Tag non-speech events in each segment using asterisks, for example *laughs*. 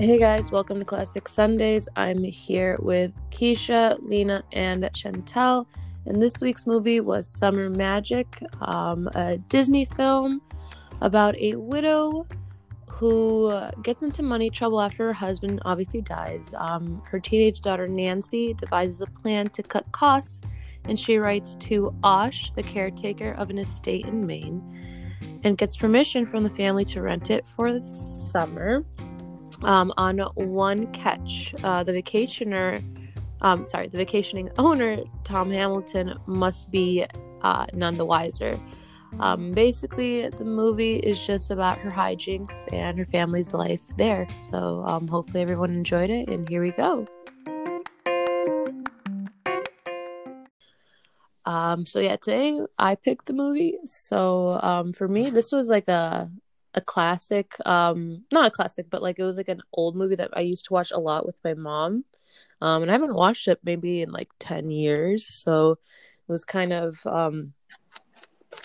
Hey guys, welcome to Classic Sundays. I'm here with Keisha, Lena, and Chantel. And this week's movie was Summer Magic, um, a Disney film about a widow who gets into money trouble after her husband obviously dies. Um, her teenage daughter Nancy devises a plan to cut costs, and she writes to Osh, the caretaker of an estate in Maine, and gets permission from the family to rent it for the summer. Um, on one catch, uh, the vacationer, um, sorry, the vacationing owner, Tom Hamilton, must be uh, none the wiser. Um, basically, the movie is just about her hijinks and her family's life there. So, um, hopefully, everyone enjoyed it, and here we go. Um, so yeah, today I picked the movie. So um, for me, this was like a a classic, um, not a classic, but like it was like an old movie that I used to watch a lot with my mom. Um, and I haven't watched it maybe in like ten years, so it was kind of um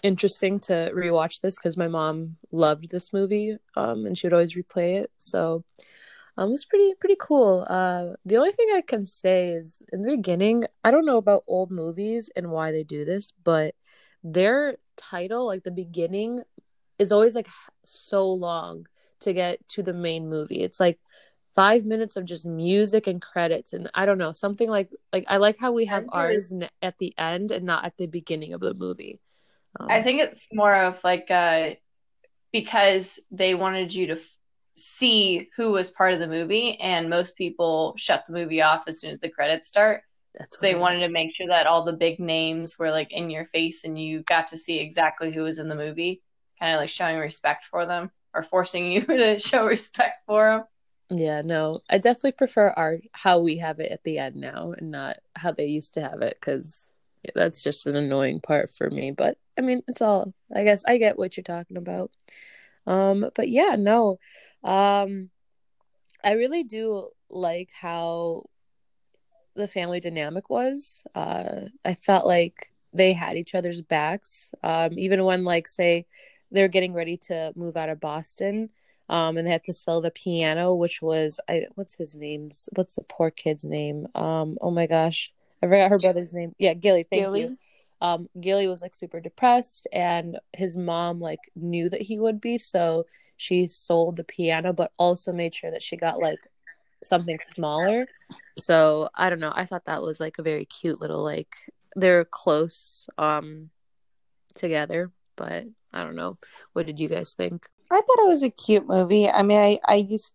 interesting to rewatch this because my mom loved this movie, um, and she would always replay it. So um, it was pretty pretty cool. Uh, the only thing I can say is in the beginning, I don't know about old movies and why they do this, but their title, like the beginning, is always like so long to get to the main movie. It's like five minutes of just music and credits, and I don't know something like like I like how we have ours at the end and not at the beginning of the movie. Um, I think it's more of like uh because they wanted you to f- see who was part of the movie, and most people shut the movie off as soon as the credits start. That's so they wanted to make sure that all the big names were like in your face and you got to see exactly who was in the movie, kind of like showing respect for them or forcing you *laughs* to show respect for them. Yeah, no, I definitely prefer our how we have it at the end now and not how they used to have it because that's just an annoying part for me. But I mean, it's all I guess I get what you're talking about. Um, but yeah, no, um, I really do like how the family dynamic was. Uh, I felt like they had each other's backs. Um, even when, like, say, they're getting ready to move out of Boston, um, and they had to sell the piano, which was I what's his name's What's the poor kid's name? Um, oh my gosh, I forgot her brother's name. Yeah, Gilly. Thank Gilly? you um Gilly was like super depressed and his mom like knew that he would be so she sold the piano but also made sure that she got like something smaller so I don't know I thought that was like a very cute little like they're close um together but I don't know what did you guys think I thought it was a cute movie I mean I I used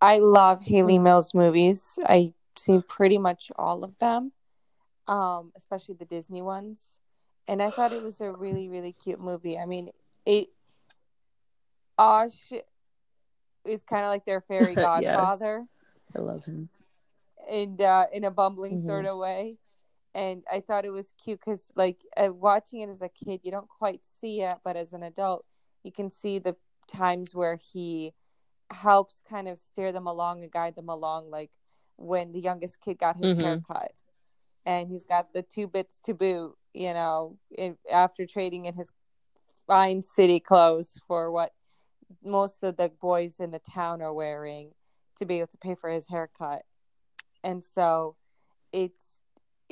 I love Hayley Mills movies I've seen pretty much all of them um, especially the Disney ones. And I thought it was a really, really cute movie. I mean, it Osh is kind of like their fairy *laughs* godfather. yes. I love him. And uh, in a bumbling mm-hmm. sort of way. And I thought it was cute because, like, uh, watching it as a kid, you don't quite see it, but as an adult, you can see the times where he helps kind of steer them along and guide them along. Like when the youngest kid got his mm-hmm. haircut, and he's got the two bits to boot, you know, in, after trading in his fine city clothes for what most of the boys in the town are wearing to be able to pay for his haircut. And so it's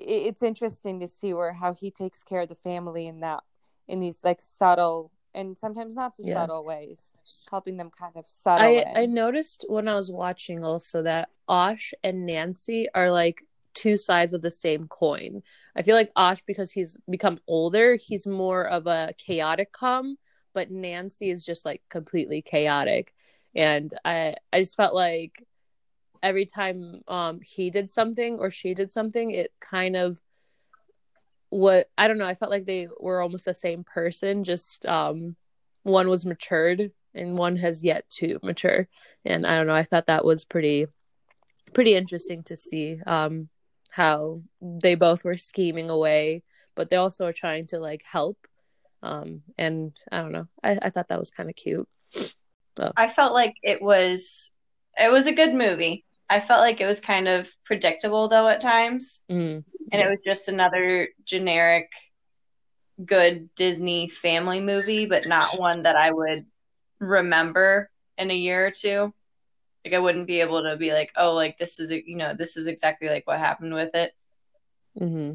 it's interesting to see where how he takes care of the family in that in these like subtle and sometimes not so yeah. subtle ways, helping them kind of settle. I, in. I noticed when I was watching also that Osh and Nancy are like two sides of the same coin. I feel like Osh, because he's become older, he's more of a chaotic calm, but Nancy is just like completely chaotic. And I I just felt like every time um he did something or she did something, it kind of what I don't know, I felt like they were almost the same person, just um one was matured and one has yet to mature. And I don't know, I thought that was pretty pretty interesting to see. Um how they both were scheming away, but they also are trying to like help. Um, and I don't know, I, I thought that was kind of cute. So. I felt like it was it was a good movie. I felt like it was kind of predictable though at times, mm, and it was just another generic good Disney family movie, but not one that I would remember in a year or two. Like I wouldn't be able to be like, oh, like this is you know this is exactly like what happened with it. Mm-hmm.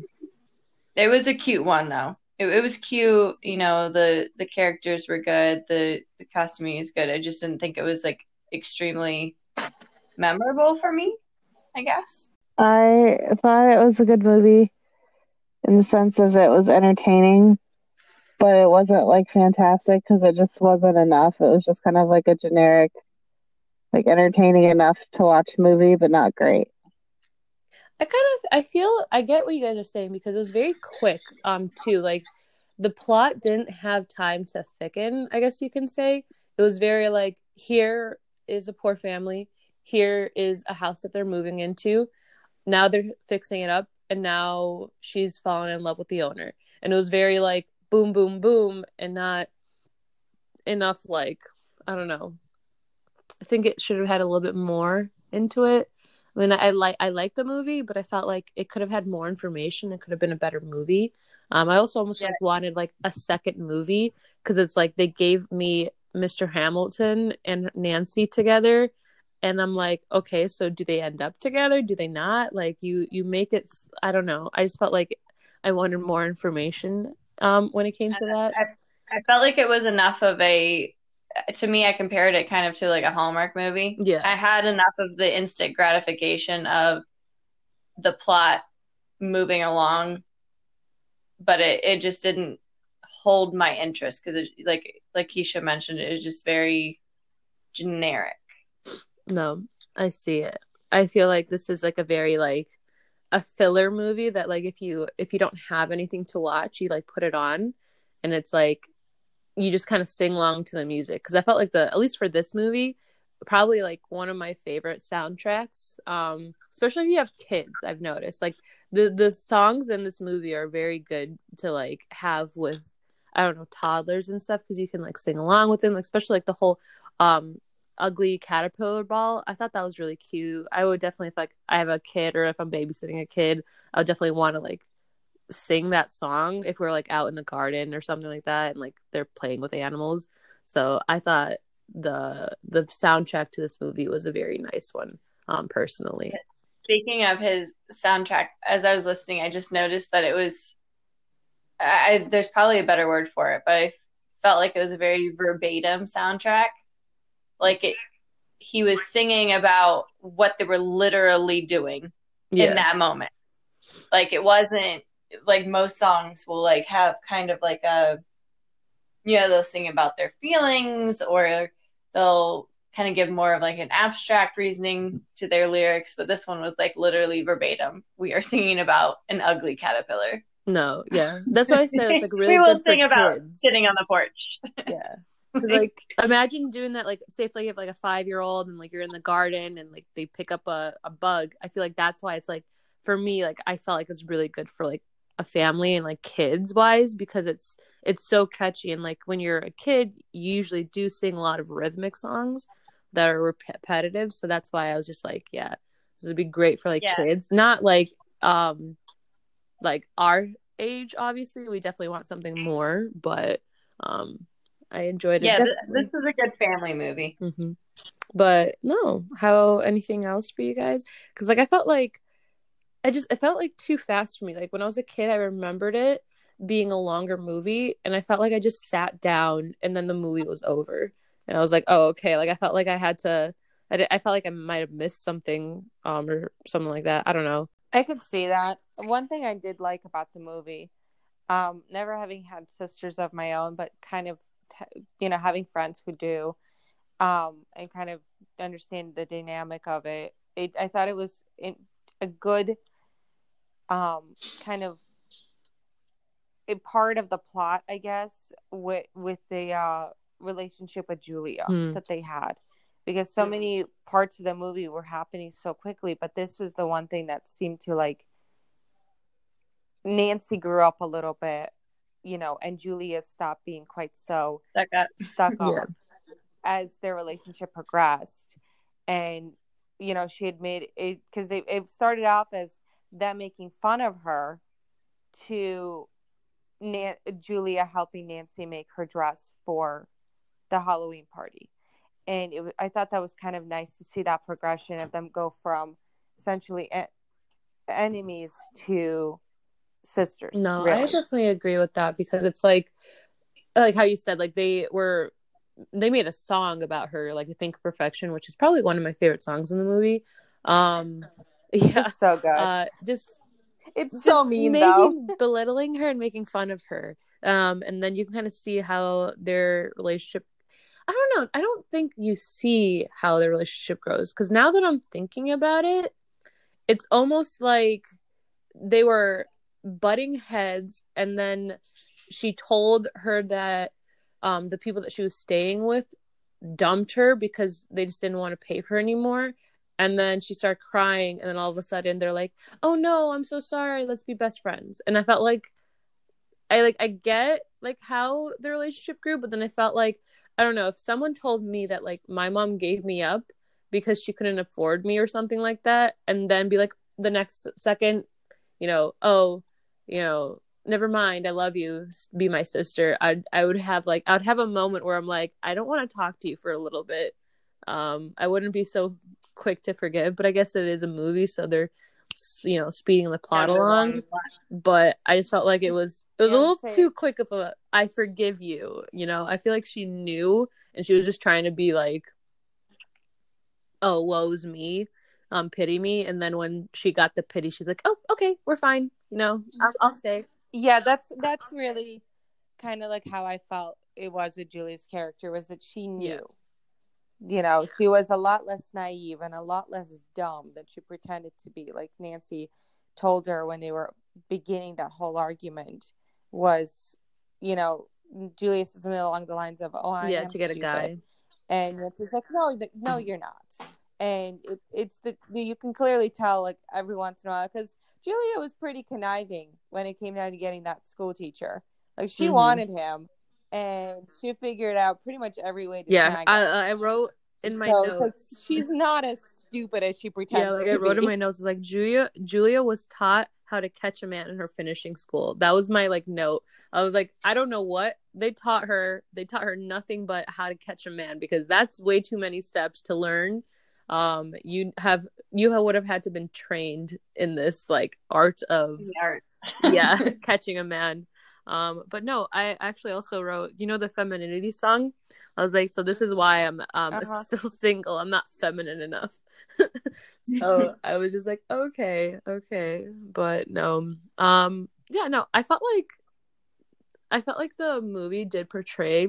It was a cute one though. It, it was cute. You know the the characters were good. The the costuming is good. I just didn't think it was like extremely memorable for me. I guess. I thought it was a good movie in the sense of it was entertaining, but it wasn't like fantastic because it just wasn't enough. It was just kind of like a generic, like entertaining enough to watch movie, but not great. I kind of I feel I get what you guys are saying because it was very quick um too like the plot didn't have time to thicken I guess you can say it was very like here is a poor family here is a house that they're moving into now they're fixing it up and now she's fallen in love with the owner and it was very like boom boom boom and not enough like I don't know I think it should have had a little bit more into it I mean, I like I like the movie, but I felt like it could have had more information. It could have been a better movie. Um, I also almost Yeah. like wanted like a second movie because it's like they gave me Mr. Hamilton and Nancy together, and I'm like, okay, so do they end up together? Do they not? Like you you make it. i don't know. I just felt like I wanted more information um when it came to that. I felt like it was enough of a. To me, I compared it kind of to like a Hallmark movie. Yeah. I had enough of the instant gratification of the plot moving along, but it, it just didn't hold my interest because like like Keisha mentioned, it was just very generic. No, I see it. I feel like this is like a very like a filler movie that like if you if you don't have anything to watch, you like put it on and it's like you just kind of sing along to the music cuz I felt like the at least for this movie probably like one of my favorite soundtracks um especially if you have kids I've noticed like the the songs in this movie are very good to like have with I don't know toddlers and stuff because you can like sing along with them especially like the whole um ugly caterpillar ball. I thought that was really cute. I would definitely if like I have a kid or if I'm babysitting a kid, I would definitely want to like sing that song if we're like out in the garden or something like that and like they're playing with animals. So I thought the the soundtrack to this movie was a very nice one, um, personally. Speaking of his soundtrack, as I was listening, I just noticed that it was. I, there's probably a better word for it, but I felt like it was a very verbatim soundtrack. Like it, he was singing about what they were literally doing Yeah. in that moment. Like it wasn't like most songs will like have kind of like a you know they'll sing about their feelings or they'll kind of give more of like an abstract reasoning to their lyrics but this one was like literally verbatim we are singing about an ugly caterpillar No, yeah. That's why I said it's like *laughs* really we will good for sing about kids. sitting on the porch Yeah. Like imagine doing that like say if like you have like a five year old and like you're in the garden and like they pick up a, a bug i feel like that's why it's like for me like i felt like it's really good for like a family and like kids wise because it's it's so catchy and like when you're a kid you usually do sing a lot of rhythmic songs that are repetitive so that's why i was just like yeah this would be great for like Yeah. kids not like um like our age obviously we definitely want something more but um i enjoyed it yeah th- this is a good family movie hmm But no, how anything else for you guys? Because like I felt like I just it felt like too fast for me. Like when I was a kid, I remembered it being a longer movie, and I felt like I just sat down and then the movie was over, and I was like, oh okay. Like I felt like I had to. I, did, I felt like I might have missed something, um, or something like that. I don't know. I could see that. One thing I did like about the movie, um, never having had sisters of my own, but kind of, t- you know, having friends who do, um, and kind of understand the dynamic of it. It I thought it was in, a good, um, kind of a part of the plot, I guess, with with the uh relationship with Julia Hmm. that they had because so many parts of the movie were happening so quickly but this was the one thing that seemed to like Nancy grew up a little bit you know and Julia stopped being quite so that got stuck on *laughs* Yeah. as their relationship progressed. And you know she had made it because they it started off as them making fun of her to Nan- Julia helping Nancy make her dress for the Halloween party. And it, I thought that was kind of nice to see that progression of them go from essentially en- enemies to sisters. No, really. I definitely agree with that because it's like like how you said like they were they made a song about her like the pink perfection which is probably one of my favorite songs in the movie um *laughs* yeah It's so good. uh just it's just so mean though. making, *laughs* belittling her and making fun of her um and then you can kind of see how their relationship i don't know i don't think you see how their relationship grows because now that i'm thinking about it it's almost like they were butting heads and then she told her that um the people that she was staying with dumped her because they just didn't want to pay for her anymore. And then she started crying and then all of a sudden they're like oh no i'm so sorry. Let's be best friends. And i felt like i like i get like how the relationship grew but then i felt like i don't know if someone told me that like my mom gave me up because she couldn't afford me or something like that and then be like the next second you know oh you know never mind i love you be my sister. I i would have like i would have a moment where i'm like i don't want to talk to you for a little bit. Um i wouldn't be so quick to forgive but i guess it is a movie so they're you know speeding the plot along. but i just felt like it was it was a little same. too quick of a i forgive you you know? I feel like she knew and she was just trying to be like oh woe's me um pity me. And then when she got the pity she's like oh okay we're fine you know i'll, I'll stay. Yeah that's that's really kind of like how i felt it was with julie's character was that she knew. You know she was a lot less naive and a lot less dumb than she pretended to be. Like nancy told her when they were beginning that whole argument was you know julia said something along the lines of oh I yeah to get a guy. And Nancy's like, no, no, you're not. And it, it's the you can clearly tell like every once in a while because Julia was pretty conniving when it came down to getting that school teacher. Like she Mhm. wanted him, and she figured out pretty much every way to yeah I, him. I wrote in my So it's like, notes she's not as stupid as she pretends. yeah like i wrote in my notes like julia julia was taught how to catch a man in her finishing school that was my like note i was like i don't know what they taught her they taught her nothing but how to catch a man because that's way too many steps to learn um you have you would have had to been trained in this like art of *laughs* yeah *laughs* catching a man. Um but no i actually also wrote you know the femininity song? I was like so this is why i'm um Uh-huh. *laughs* still single. I'm not feminine enough. So i was just like okay okay. But no um yeah no i felt like i felt like the movie did portray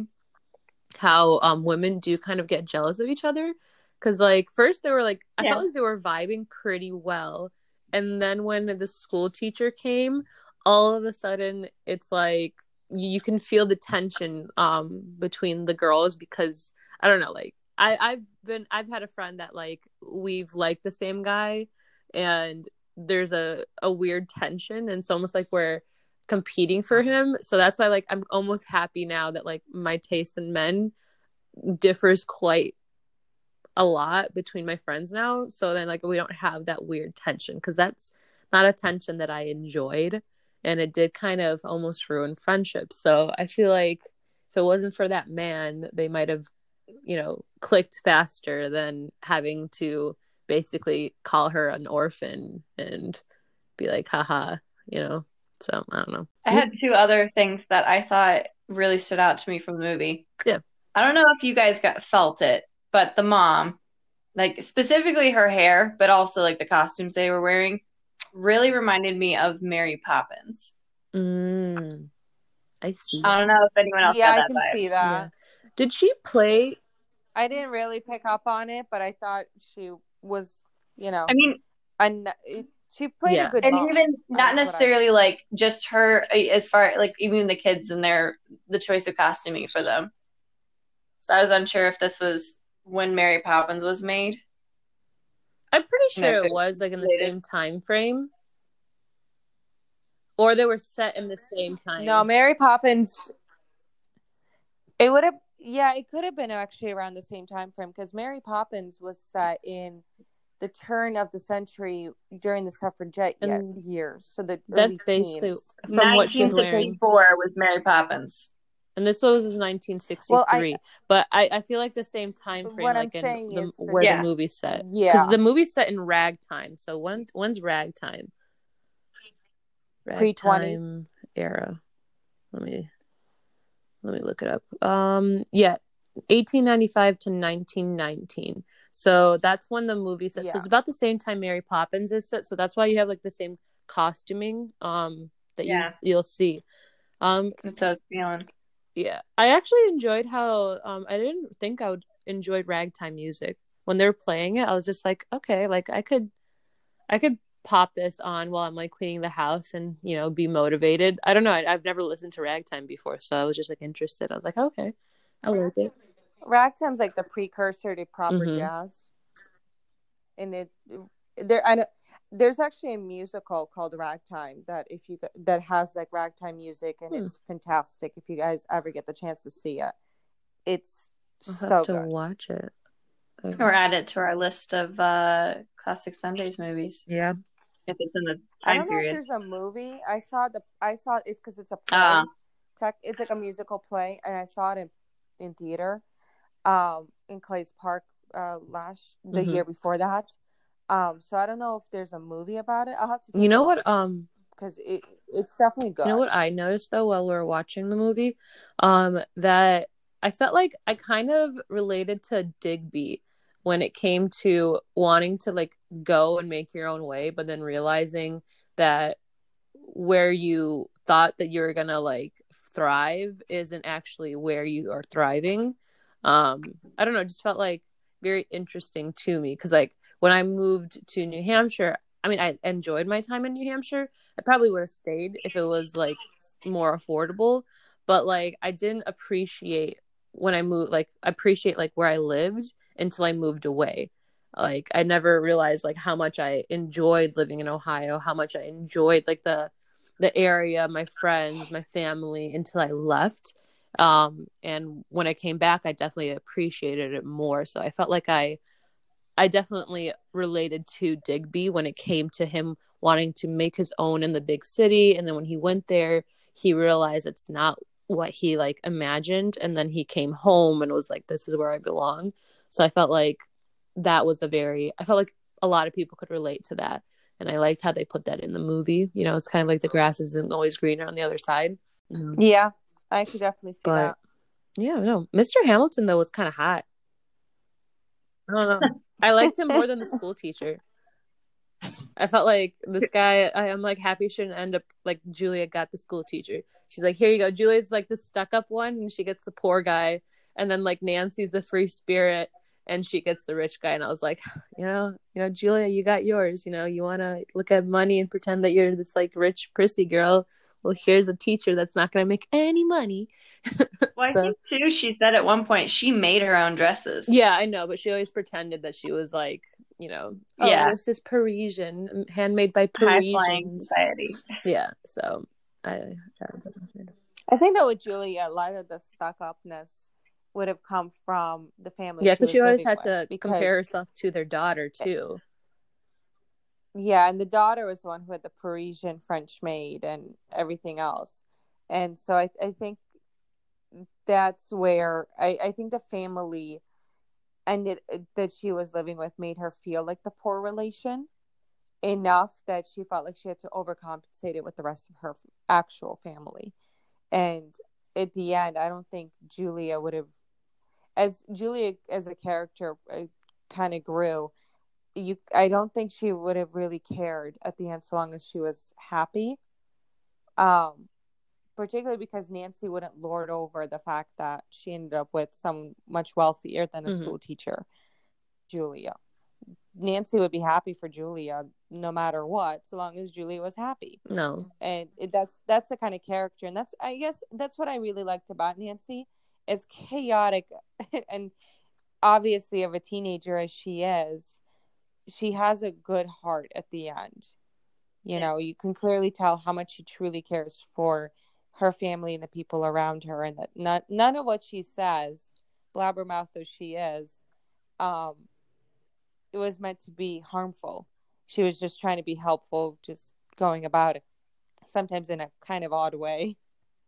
how um women do kind of get jealous of each other because like first they were like i Yeah. felt like they were vibing pretty well and then when the school teacher came all of a sudden it's like you you can feel the tension um between the girls because i don't know like i i've been i've had a friend that like we've liked the same guy and there's a a weird tension and it's almost like we're competing for him so that's why like i'm almost happy now that like my taste in men differs quite a lot between my friends now so then like we don't have that weird tension because that's not a tension that i enjoyed and it did kind of almost ruin friendships so i feel like if it wasn't for that man they might have you know clicked faster than having to basically call her an orphan and be like haha you know so i don't know I had two other things that I thought really stood out to me from the movie. Yeah. I don't know if you guys got felt it, but the mom, like specifically her hair, but also like the costumes they were wearing, really reminded me of Mary Poppins. mm, i see I don't know if anyone else yeah, got I can vibe. see that. yeah did she play I didn't really pick up on it, but I thought she was, you know, I mean, un- she played Yeah. a good and mom. even not That's I- necessarily like just her as far like even the kids and their the choice of costuming for them. So I was unsure if this was when Mary Poppins was made. I'm pretty sure it it was like in the related. same time frame. Or they were set in the same time. No, Mary Poppins. It would have, yeah, it could have been actually around the same time frame because Mary Poppins was set in the turn of the century during the suffragette And years. So the that's early basically teens. from what she's wearing. 1954 was Mary Poppins. And this was 1963. Well, I- but I, I feel like the same time frame, What I'm like in saying the, is the- where Yeah. the movie's set. Yeah. because the movie's set in ragtime. So when when's ragtime? Pre-twenties. Ragtime era. Let me let me look it up. Um, yeah, 1895 to 1919. So that's when the movie set. Yeah. So it's about the same time Mary Poppins is set. So that's why you have like the same costuming um that Yeah. you you'll see. Um, That's what I was feeling. Yeah, I actually enjoyed how um I didn't think I would enjoy ragtime music when they were playing it. I was just like, okay, like I could, I could pop this on while I'm like cleaning the house and you know be motivated. I don't know. I, I've never listened to ragtime before, so I was just like interested. I was like, okay, I like it. Ragtime's like the precursor to proper Mhm. jazz, and it there. I know there's actually a musical called Ragtime that if you that has like ragtime music and Hmm. it's fantastic. If you guys ever get the chance to see it, it's I'll have to good. watch it. Or add it to our list of uh, classic Sundays movies Yeah. if it's in the I don't know if there's a movie. I saw the I saw it's because it's a play. Ah. Tech, it's like a musical play, and I saw it in in theater, um, in Clay's Park uh last the Mhm. year before that. Um, so I don't know if there's a movie about it. I'll have to. You know what? Um, Because it it's definitely good. You know what I noticed though while we were watching the movie? Um, that I felt like I kind of related to Digby when it came to wanting to like go and make your own way, but then realizing that where you thought that you were gonna like thrive isn't actually where you are thriving. Um, I don't know, it just felt like very interesting to me because like when I moved to New Hampshire, I mean I enjoyed my time in New Hampshire. I probably would have stayed if it was like more affordable, but like I didn't appreciate when I moved like appreciate like where I lived until I moved away. Like I never realized like how much I enjoyed living in Ohio, how much I enjoyed like the the area, my friends, my family until I left. Um and when I came back I definitely appreciated it more. So I felt like I I definitely related to Digby when it came to him wanting to make his own in the big city and then when he went there he realized it's not what he like imagined and then he came home and was like this is where I belong. So I felt like that was a very I felt like a lot of people could relate to that and I liked how they put that in the movie. You know, it's kind of like the grass isn't always greener on the other side. You know? Yeah, I could definitely see But that. yeah, no. Mr. Hamilton though was kind of hot. *laughs* I don't know. I liked him more than the school teacher. I felt like this guy. I, I'm like happy she didn't end up like Julia got the school teacher. She's like, here you go. Julia's like the stuck up one, and she gets the poor guy, and then like Nancy's the free spirit, and she gets the rich guy. And I was like, *sighs* you know, you know, Julia, you got yours. You know, you want to look at money and pretend that you're this like rich prissy girl. Well, here's a teacher that's not going to make any money. *laughs* Well, I So- think too. She said at one point she made her own dresses. Yeah, I know, but she always pretended that she was like, you know, oh, Yeah. this is Parisian, handmade by Parisian society. Yeah, so I. I think that with Julia, a lot of the stuck upness would have come from the family. Yeah, because was she always had with, to because- compare herself to their daughter too. Yeah, and the daughter was the one who had the Parisian French maid and everything else. And so I, I think that's where I, I think the family and that she was living with made her feel like the poor relation enough that she felt like she had to overcompensate it with the rest of her actual family. And at the end, I don't think Julia would have, as Julia as a character uh, kind of grew, you I don't think she would have really cared at the end so long as she was happy. Um particularly because Nancy wouldn't lord over the fact that she ended up with some much wealthier than a Mhm. school teacher, Julia. Nancy would be happy for Julia no matter what, so long as Julia was happy. No, And it, that's that's the kind of character, and that's I guess that's what I really liked about Nancy, as chaotic *laughs* and obviously of a teenager as she is, she has a good heart at the end. You Yeah. know, you can clearly tell how much she truly cares for her family and the people around her, and that not, none of what she says, blabbermouth though she is, um, it was meant to be harmful. She was just trying to be helpful, just going about it, sometimes in a kind of odd way.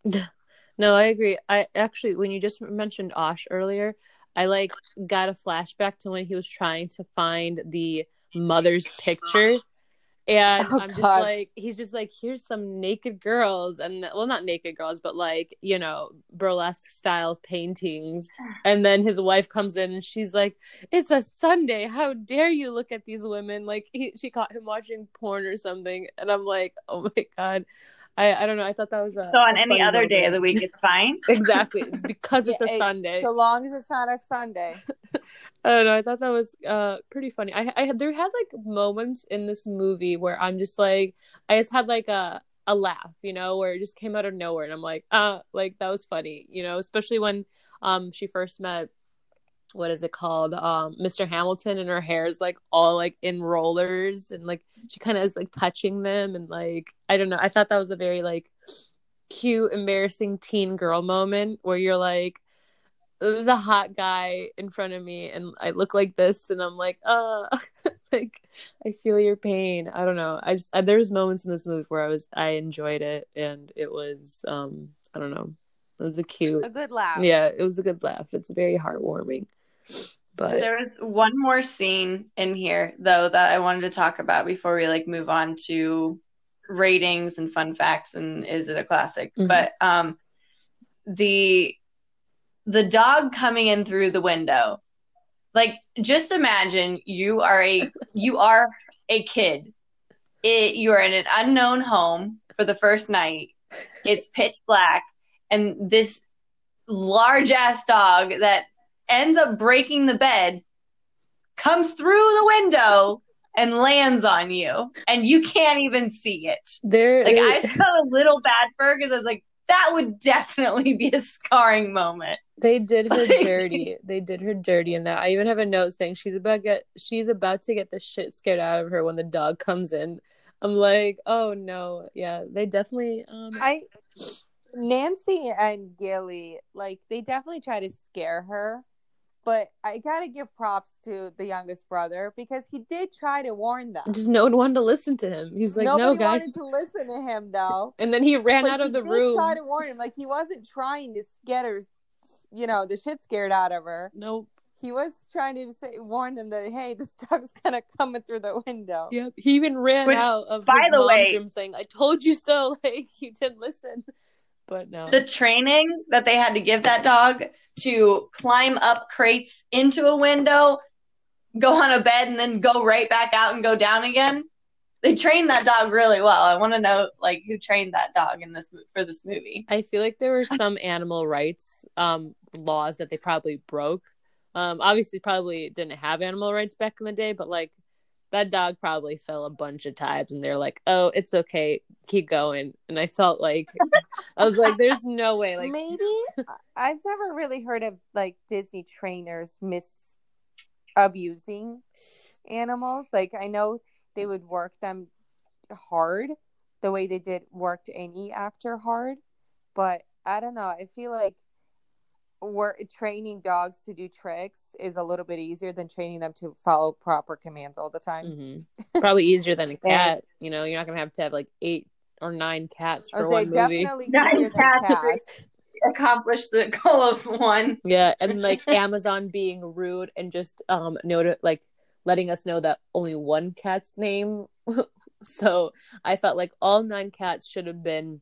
*laughs* No, I agree. I actually, when you just mentioned Osh earlier, I like got a flashback to when he was trying to find the mother's picture. And Oh, I'm just God. like, he's just like, here's some naked girls, and well, not naked girls, but like, you know, burlesque style paintings. And then his wife comes in and she's like, It's a Sunday. How dare you look at these women? Like, he, she caught him watching porn or something. And I'm like, Oh my God. I, I don't know. I thought that was a. So on a any funny other day of the week, it's fine. *laughs* Exactly. It's because it's Yeah, a hey, Sunday. So long as it's not a Sunday. *laughs* I don't know. I thought that was uh pretty funny. I I had there had like moments in this movie where I'm just like I just had like a a laugh, you know, where it just came out of nowhere, and I'm like, uh, like that was funny, you know, especially when um she first met what is it called um Mr. Hamilton and her hair is like all like in rollers and like she kind of is like touching them and like I don't know. I thought that was a very like cute, embarrassing teen girl moment where you're like there's a hot guy in front of me and I look like this and I'm like, uh *laughs* like I feel your pain. I don't know. I just I, there's moments in this movie where I was I enjoyed it and it was um I don't know. It was a cute. A good laugh. Yeah, it was a good laugh. It's very heartwarming. But There was one more scene in here though that I wanted to talk about before we like move on to ratings and fun facts and is it a classic? Mhm. But um the the dog coming in through the window. Like just imagine you are a *laughs* you are a kid. It, you are in an unknown home for the first night. It's pitch black and this large ass dog that ends up breaking the bed comes through the window and lands on you and you can't even see it there like i felt a little bad for her because i was like that would *laughs* definitely be a scarring moment They did her dirty. They did her dirty in that. I even have a note saying she's about get she's about to get the shit scared out of her when the dog comes in. I'm like, oh no, yeah, they definitely. Um, I Nancy and Gilly, like they definitely try to scare her, but I gotta give props to the youngest brother because he did try to warn them. just no one wanted to listen to him. He's like, Nobody no, guys. wanted to listen to him though. *laughs* And then he ran But out he of the did room. try to warn him. Like he wasn't trying to get her, you know, the shit scared out of her. Nope. He was trying to say warn them that hey, this *laughs* dog's kind of coming through the window. Yep. He even ran Which, out of by his the mom's way- room saying, "I told you so." *laughs* Like you didn't listen. But no. the training that they had to give that dog to climb up crates into a window go on a bed and then go right back out and go down again they trained that dog really well i want to know like who trained that dog in this for this movie I feel like there were some animal rights um laws that they probably broke. Um obviously probably didn't have animal rights back in the day, but like that dog probably fell a bunch of times and they're like, "Oh, it's okay. Keep going." And I felt like I was like there's no way like Maybe *laughs* I've never really heard of like Disney trainers mis abusing animals. Like I know they would work them hard the way they did worked any actor hard, but I don't know. I feel like we're training dogs to do tricks is a little bit easier than training them to follow proper commands all the time. mhm. *laughs* probably easier than a cat, you know, you're not going to have to have like 8 or 9 cats for say one movie. definitely Nine easier than cats. cats. accomplish the goal of one Yeah, and *laughs* like Amazon being rude and just um note like letting us know that only one cat's name. *laughs* so I felt like all nine cats should have been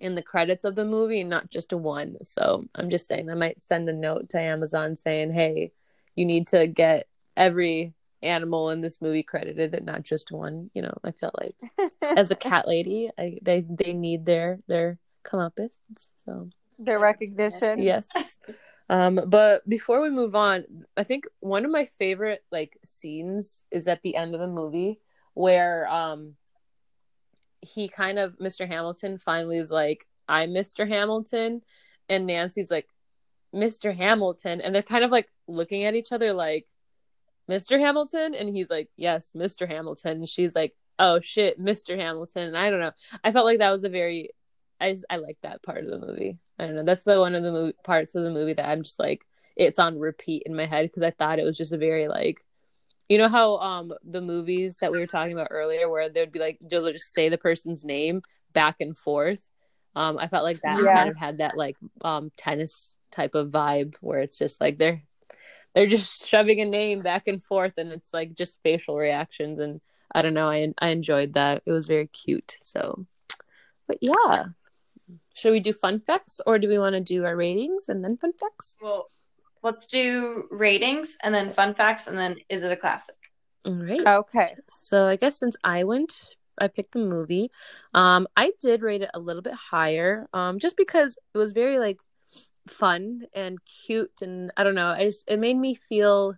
in the credits of the movie and not just a one. So I'm just saying I might send a note to Amazon saying, "Hey, you need to get every animal in this movie credited and not just one." You know, I felt like *laughs* as a cat lady, I they they need their their comeuppance. So Their recognition. yes um but before we move on i think one of my favorite like scenes is at the end of the movie where um he kind of mr hamilton finally is like i'm mr hamilton and nancy's like mr hamilton and they're kind of like looking at each other like mr hamilton? And he's like yes mr hamilton and she's like oh shit mr hamilton and i don't know. I felt like that was a very i just, i like that part of the movie. I don't know. That's the one of the movie, parts of the movie that i'm just like it's on repeat in my head because i thought it was just a very like you know how um the movies that we were talking about earlier where they'd be like they'll just say the person's name back and forth Um, I felt like that Yeah. kind of had that like um tennis type of vibe where it's just like they're they're just shoving a name back and forth and it's like just facial reactions and I don't know, I I enjoyed that. It was very cute. So but yeah. Should we do fun facts or do we want to do our ratings and then fun facts? Well, let's do ratings and then fun facts and then is it a classic? All right. Okay. So I guess since I went, I picked the movie. Um, I did rate it a little bit higher, um, just because it was very like fun and cute, and I don't know, I just it made me feel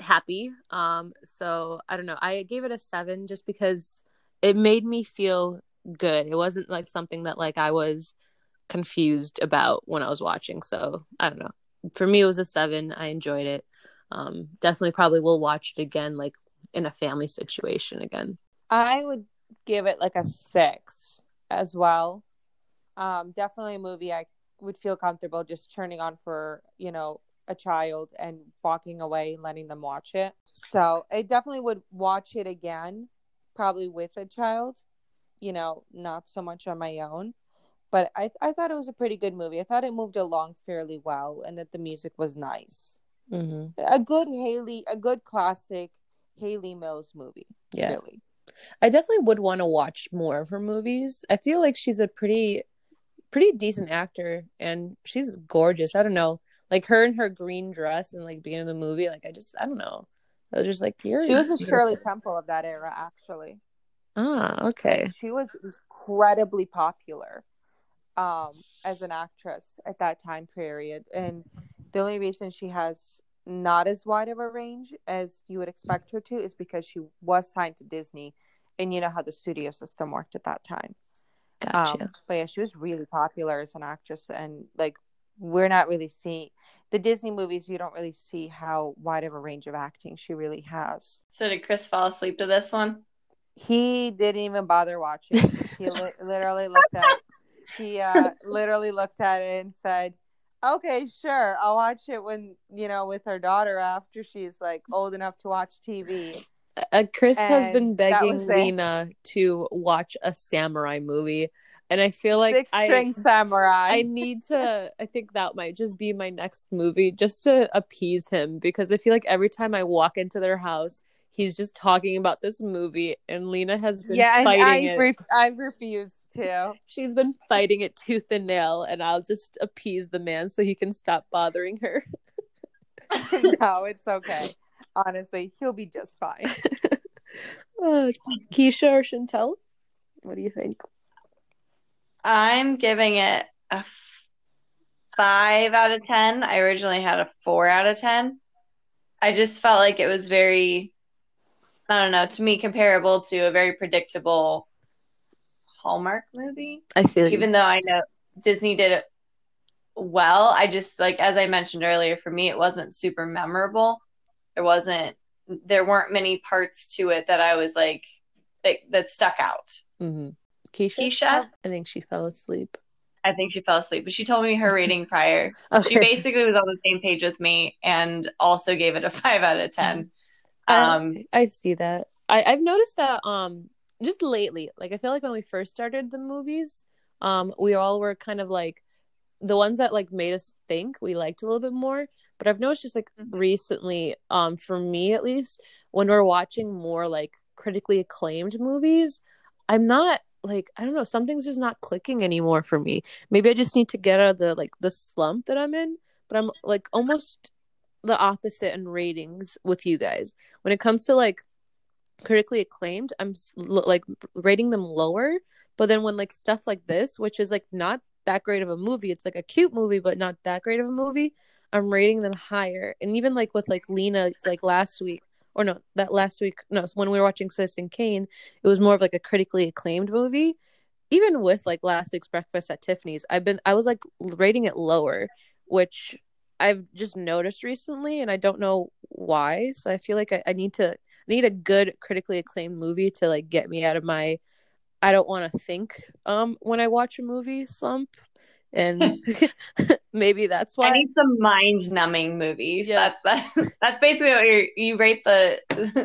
happy. Um, so I don't know, I gave it a seven just because it made me feel good. It wasn't like something that like I was confused about when I was watching. So I don't know. For me, it was a seven. I enjoyed it. Um, definitely, probably will watch it again, like in a family situation again. I would give it like a six as well. Um, definitely a movie I would feel comfortable just turning on for, you know, a child and walking away letting them watch it. So I definitely would watch it again, probably with a child, you know, not so much on my own. But I, I thought it was a pretty good movie. I thought it moved along fairly well and that the music was nice. Mm-hmm. A good Hayley, a good classic Hayley Mills movie. Yeah, Really. I definitely would want to watch more of her movies. I feel like she's a pretty, pretty decent actor, and she's gorgeous. I don't know, like her in her green dress and like beginning of the movie. Like I just, I don't know. I was just like, you're. She was the Shirley Temple of that era, actually. Ah, okay. She was incredibly popular um, as an actress at that time period. And the only reason she has not as wide of a range as you would expect her to is because she was signed to Disney. And you know how the studio system worked at that time. Gotcha. Um, but yeah, she was really popular as an actress. And like, we're not really seeing the Disney movies, you don't really see how wide of a range of acting she really has. So did Chris fall asleep to this one? he didn't even bother watching. he *laughs* li- literally looked at he uh literally looked at it and said, "Okay, sure, I'll watch it when you know with her daughter after she's like old enough to watch TV." Uh, Chris has been begging was it. Lena to watch a samurai movie, and I feel like Six I String Samurai. I need to. I think that might just be my next movie, just to appease him, because I feel like every time I walk into their house, he's just talking about this movie, and Lena has been yeah, and fighting I it. re- I refuse to. *laughs* She's been fighting it tooth and nail, and I'll just appease the man so he can stop bothering her. *laughs* no, it's okay. Honestly, he'll be just fine. *laughs* Uh, Keisha or Chantel, what do you think? I'm giving it a f- five out of 10. I originally had a four out of 10. I just felt like it was very, I don't know, to me, comparable to a very predictable Hallmark movie. I feel like Even though I know Disney did it well, I just, like, as I mentioned earlier, for me, it wasn't super memorable. There wasn't, there weren't many parts to it that I was like, that, that stuck out. hmm Keisha, Keisha, I think she fell asleep. I think she fell asleep, but she told me her rating *laughs* prior. Okay. She basically was on the same page with me and also gave it a *laughs* five out of 10. Um, I, I see that. I, I've noticed that um just lately, like I feel like when we first started the movies, um, we all were kind of like the ones that like made us think we liked a little bit more. But I've noticed just like Mhm. recently, um, for me at least, when we're watching more like critically acclaimed movies, I'm not like I don't know, something's just not clicking anymore for me. Maybe I just need to get out of the like the slump that I'm in. But I'm like *laughs* almost the opposite in ratings with you guys when it comes to like critically acclaimed i'm like rating them lower. But then when like stuff like this which is like not that great of a movie it's like a cute movie but not that great of a movie i'm rating them higher. And even like with like lena like last week or no that last week no when we were watching citizen kane it was more of like a critically acclaimed movie. Even with like last week's breakfast at tiffany's i've been i was like rating it lower which i've just noticed recently and i don't know why. So i feel like i, I need to I need a good critically acclaimed movie to like get me out of my I don't want to think um when I watch a movie slump and *laughs* *laughs* maybe that's why I need some mind numbing movies. Yeah. That's that. *laughs* That's basically what you you rate the,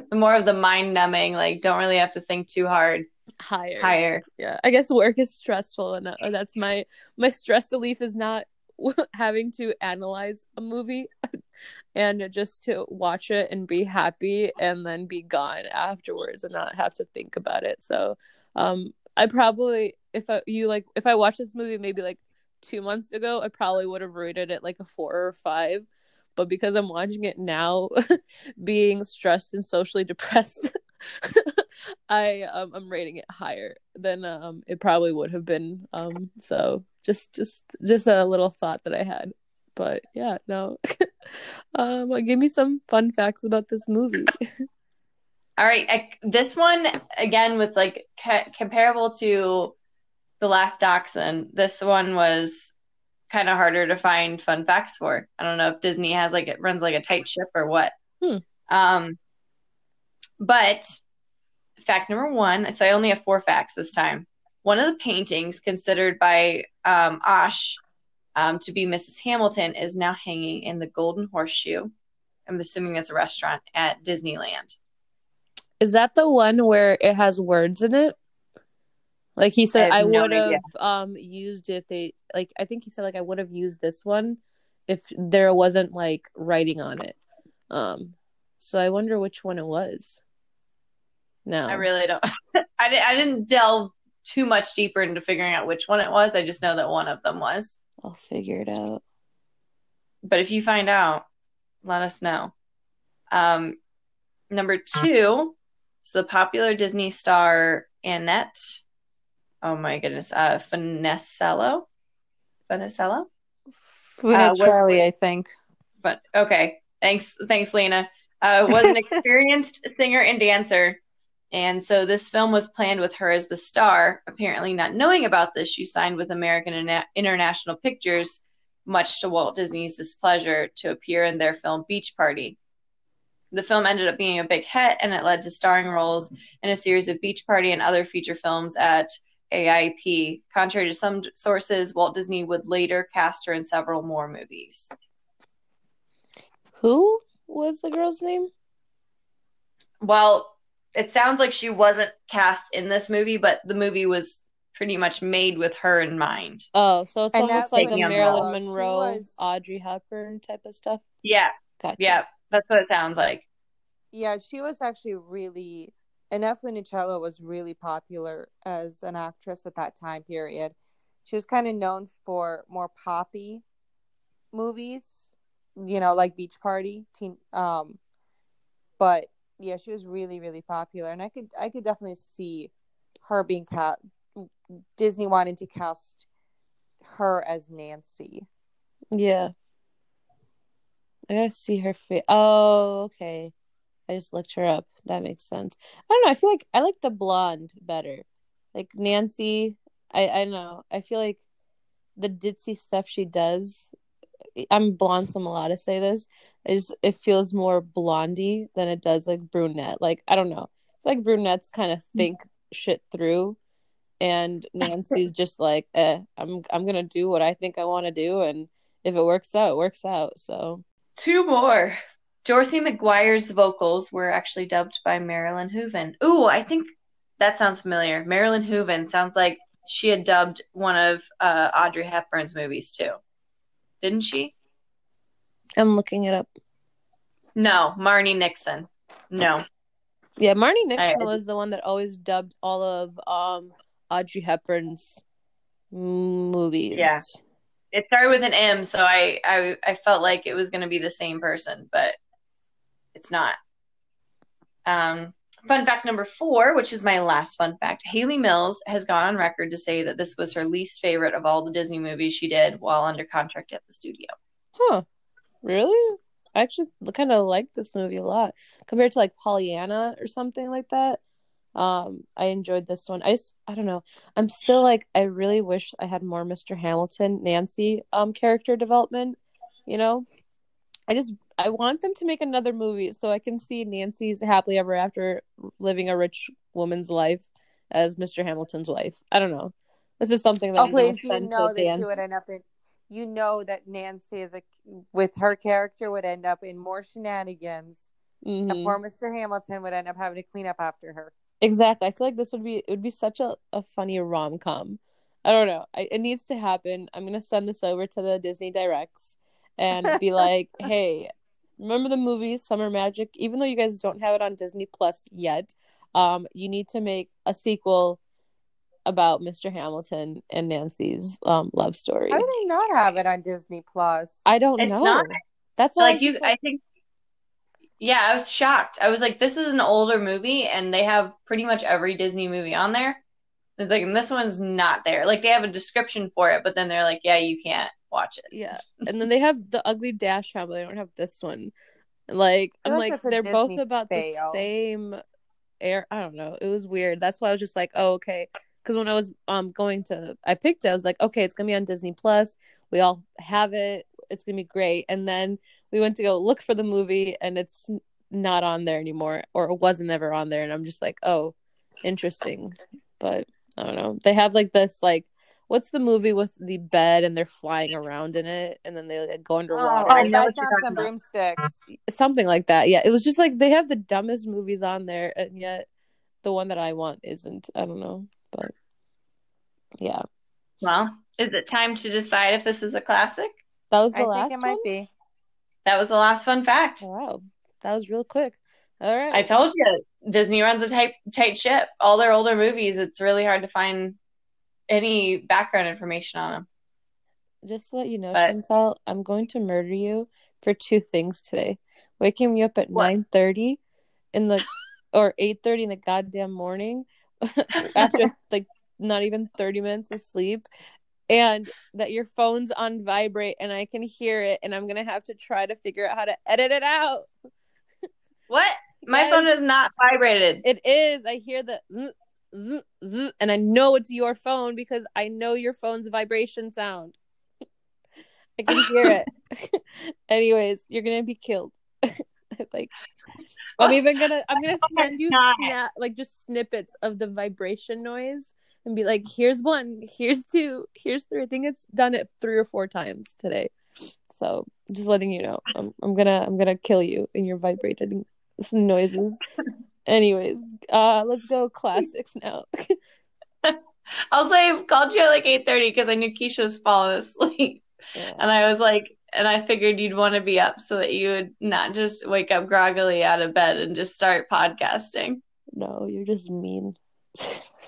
the more of the mind numbing. Like don't really have to think too hard. higher. Higher. Yeah, I guess work is stressful, and that, that's my my stress relief is not having to analyze a movie and just to watch it and be happy and then be gone afterwards and not have to think about it. So, um, I probably if I you like if I watched this movie maybe like two months ago, I probably would have rated it like a four or five. But because I'm watching it now, *laughs* being stressed and socially *laughs* depressed, *laughs* I um, I'm rating it higher than um it probably would have been. Um, so just just just a little thought that I had. But yeah, no. *laughs* um, give me some fun facts about this movie. *laughs* All right, I, this one again with like ca- comparable to the last Dachshund. This one was kind of harder to find fun facts for. I don't know if Disney has like it runs like a tight ship or what. Hmm. Um, but fact number one. So I only have four facts this time. One of the paintings considered by um, Osh um, to be Mrs. Hamilton is now hanging in the Golden Horseshoe. I'm assuming it's a restaurant at Disneyland. Is that the one where it has words in it? Like he said, I I, no would have um used it. If they like I think he said like I would have used this one if there wasn't like writing on it. Um, so I wonder which one it was. No, I really don't. *laughs* I, di- I didn't delve too much deeper into figuring out which one it was. I just know that one of them was. I'll figure it out. But if you find out, let us know. Um, number two is the popular Disney star Annette. Oh my goodness, uh. Funicello. Luna Uh, Charlie, I think. But okay, thanks, thanks, Lena. Uh, was an *laughs* experienced singer and dancer, and so this film was planned with her as the star. Apparently, not knowing about this, she signed with American Interna- International Pictures, much to Walt Disney's displeasure, to appear in their film Beach Party. The film ended up being a big hit, and it led to starring roles in a series of Beach Party and other feature films at AIP. Contrary to some sources, Walt Disney would later cast her in several more movies. Who was the girl's name? Well, it sounds like she wasn't cast in this movie, but the movie was pretty much made with her in mind. Oh, so it's And almost like a Marilyn Monroe, was- Audrey Hepburn type of stuff. Yeah, Gotcha. yeah, that's what it sounds like. Yeah, she was actually really Annette Funicello was really popular as an actress at that time period. She was kind of known for more poppy movies, you know, like Beach Party, teen, um, but yeah, she was really really popular, and I could I could definitely see her being cast. Disney wanting to cast her as Nancy. Yeah. I gotta see her face. Oh, okay. I just looked her up. That makes sense. I don't know. I feel like I like the blonde better. Like Nancy, I I don't know. I feel like the ditzy stuff she does. I'm blonde, so I'm allowed to say this. It just it feels more blondie than it does like brunette. Like I don't know. Like brunettes kind of think shit through, and Nancy's *laughs* just like, eh, I'm I'm gonna do what I think I want to do, and if it works out, it works out. So Two more. Dorothy McGuire's vocals were actually dubbed by Marilyn Hooven. Ooh, I think that sounds familiar. Marilyn Hooven sounds like she had dubbed one of uh, Audrey Hepburn's movies too. Didn't she? I'm looking it up. No, Marnie Nixon. No. Yeah, Marnie Nixon I- was the one that always dubbed all of um Audrey Hepburn's movies. Yeah. It started with an M, so I I, I felt like it was going to be the same person, but it's not. Um, fun fact number four, which is my last fun fact: Hayley Mills has gone on record to say that this was her least favorite of all the Disney movies she did while under contract at the studio. Huh. Really? I actually kind of like this movie a lot compared to like Pollyanna or something like that. Um, I enjoyed this one. I just, I don't know. I'm still like, I really wish I had more Mr. Hamilton, Nancy, um, character development. You know, I just, I want them to make another movie so I can see Nancy's happily ever after living a rich woman's life as Mr. Hamilton's wife. I don't know. This is something that Oh, please! You know that she would end up in. You know that Nancy is a with her character would end up in more shenanigans, Mhm. and poor Mr. Hamilton would end up having to clean up after her. Exactly. I feel like this would be it would be such a, a funny rom com. I don't know. I, it needs to happen. I'm gonna send this over to the Disney directs and be *laughs* like, hey, remember the movie Summer Magic? Even though you guys don't have it on Disney Plus yet, um, you need to make a sequel about Mr. Hamilton and Nancy's um love story. How do they not have it on Disney Plus? I don't It's know. not. That's why I like was you just i think yeah i was shocked i was like this is an older movie and they have pretty much every disney movie on there it's like and this one's not there like they have a description for it but then they're like yeah you can't watch it Yeah, and then they have the Ugly Dachshund, but they don't have this one. Like I I'm like like they're both about fail. the same air. I don't know. It was weird. That's why I was just like, oh okay. Because when I was um going to, I picked it. I was like, okay, it's gonna be on Disney Plus. We all have it. It's gonna be great. And then we went to go look for the movie, and it's not on there anymore, or it wasn't ever on there. And I'm just like, oh, interesting. But I don't know. They have like this like what's the movie with the bed and they're flying around in it and then they like, go oh, underwater? I Oh, know Bed what you're Knobs talking and. Broomsticks. something like that yeah. It was just like they have the dumbest movies on there and yet the one that i want isn't i don't know but yeah. Well is it time to decide if this is a classic? That was the last I last think it might be. that was the last fun fact. Wow that was real quick. All right. I told you disney runs a tight tight ship. All their older movies it's really hard to find any background information on him. just to let you know But- chantal i'm going to murder you for two things today waking me up at? 9 30 in the *laughs* or 8 30 in the goddamn morning *laughs* after like not even 30 minutes of sleep and that your phone's on vibrate and i can hear it and i'm gonna have to try to figure out how to edit it out what my Yes. phone is not vibrated it is i hear the and i know it's your phone because i know your phone's vibration sound. *laughs* I can hear it. *laughs* Anyways you're gonna be killed. *laughs* Like i'm oh even gonna i'm gonna Oh send you snap like just snippets of the vibration noise and be like here's one here's two here's three. I think it's done it three or four times today. So just letting you know i'm, I'm gonna i'm gonna kill you in your vibrating noises anyways uh let's go classics now *laughs* Also, I called you at like 8:30 because I knew Keisha was falling asleep. Yeah. And I was like, and I figured you'd want to be up so that you would not just wake up groggily out of bed and just start podcasting. no you're just mean *laughs*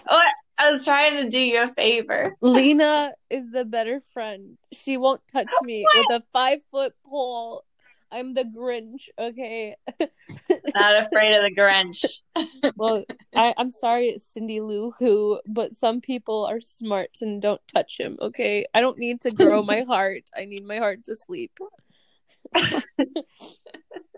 oh, I was trying to do you a favor. lena is the better friend she won't touch *laughs* me with a five foot pole i'm the grinch okay? *laughs* Not afraid of the Grinch. *laughs* well I, i'm sorry cindy lou who but some people are smart and don't touch him okay? I don't need to grow my *laughs* heart. I need my heart to sleep.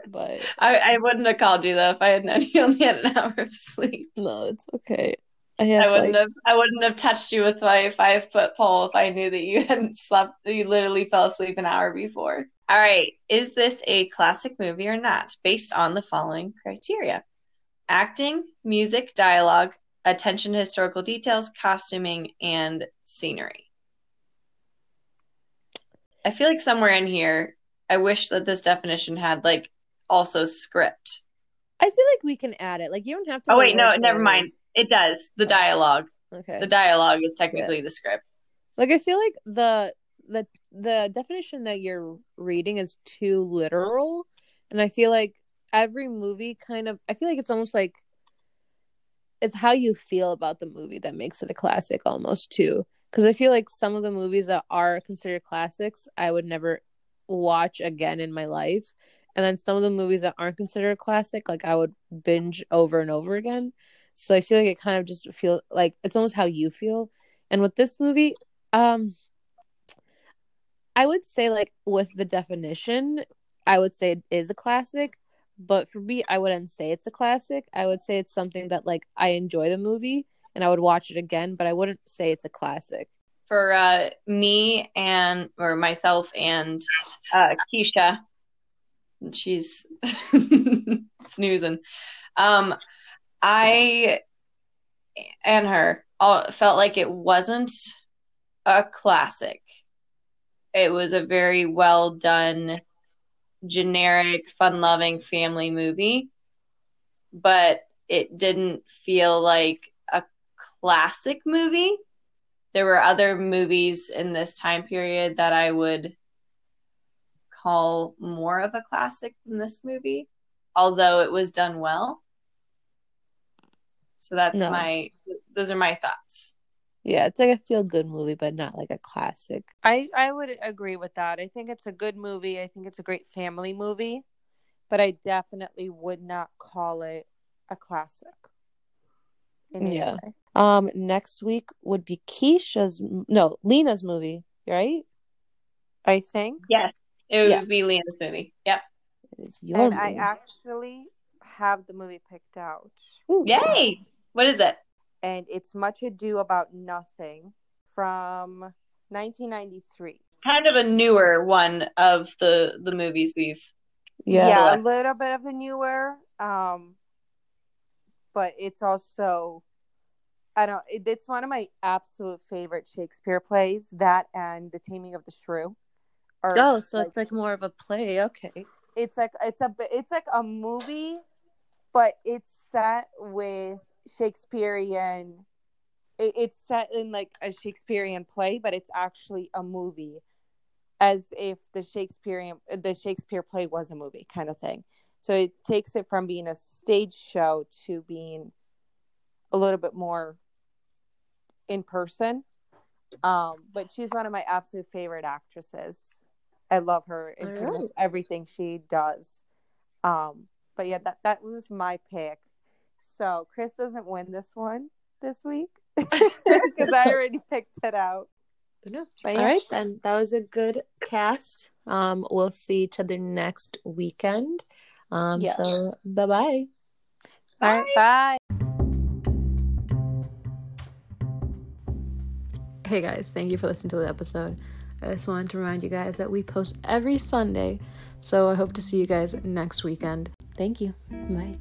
But I, I wouldn't have called you though if I had known you only had an hour of sleep. no it's okay i have I wouldn't like, have I wouldn't have touched you with my five foot pole if I knew that you *laughs* hadn't slept you literally fell asleep an hour before. All right. Is this a classic movie or not? Based on the following criteria. Acting, music, dialogue, attention to historical details, costuming, and scenery. I feel like somewhere in here, I wish that this definition had like also script. i feel like we can add it like you don't have to Oh wait, no, never word. mind. It does. The dialogue. okay The dialogue is technically the script. Like I feel like the the the definition that you're reading is too literal, and I feel like every movie kind of I feel like it's almost like it's how you feel about the movie that makes it a classic almost too. Because I feel like some of the movies that are considered classics, I would never watch again in my life. And then some of the movies that aren't considered a classic, like I would binge over and over again. So I feel like it kind of just feel like it's almost how you feel. And with this movie, um I would say like with the definition, I would say it is a classic, but for me I wouldn't say it's a classic. I would say it's something that like I enjoy the movie and I would watch it again, but I wouldn't say it's a classic. for uh, me and or myself and uh, Keisha. She's *laughs* snoozing. Um, I and her all felt like it wasn't a classic. It was a very well done, generic, fun loving family movie. But it didn't feel like a classic movie. There were other movies in this time period that I would call more of a classic than this movie, although it was done well. So that's No. my those are my thoughts. Yeah, it's like a feel good movie, but not like a classic. I I would agree with that. I think it's a good movie. I think it's a great family movie, but I definitely would not call it a classic. In Yeah. way. Um, next week would be Keisha's no Lena's movie, right? I think. Yes. It would Yeah. be Lena's movie. Yep. It's your and I actually have the movie picked out. Ooh. Yay! What is it? And it's Much Ado About Nothing from 1993. Kind of a newer one of the the movies we've Yeah. a little bit of the newer. Um, but it's also, I don't. It, it's one of my absolute favorite Shakespeare plays. That and The Taming of the Shrew. Are Oh, so like- it's like more of a play. Okay. it's like it's a it's like a movie, but it's set with Shakespearean. It, it's set in like a Shakespearean play, but it's actually a movie, as if the Shakespearean the Shakespeare play was a movie kind of thing. So it takes it from being a stage show to being a little bit more in person. Um, but she's one of my absolute favorite actresses. I love her in pretty much everything she does. Um, but yeah, that that was my pick. So Chris doesn't win this one this week *laughs* *laughs* because I already picked it out. But no. All yeah. right, then. That was a good cast. Um, we'll see each other next weekend. Um, Yes. so bye bye. All right, bye. Hey guys, thank you for listening to the episode. I just wanted to remind you guys that we post every Sunday, so I hope to see you guys next weekend. Thank you. Bye.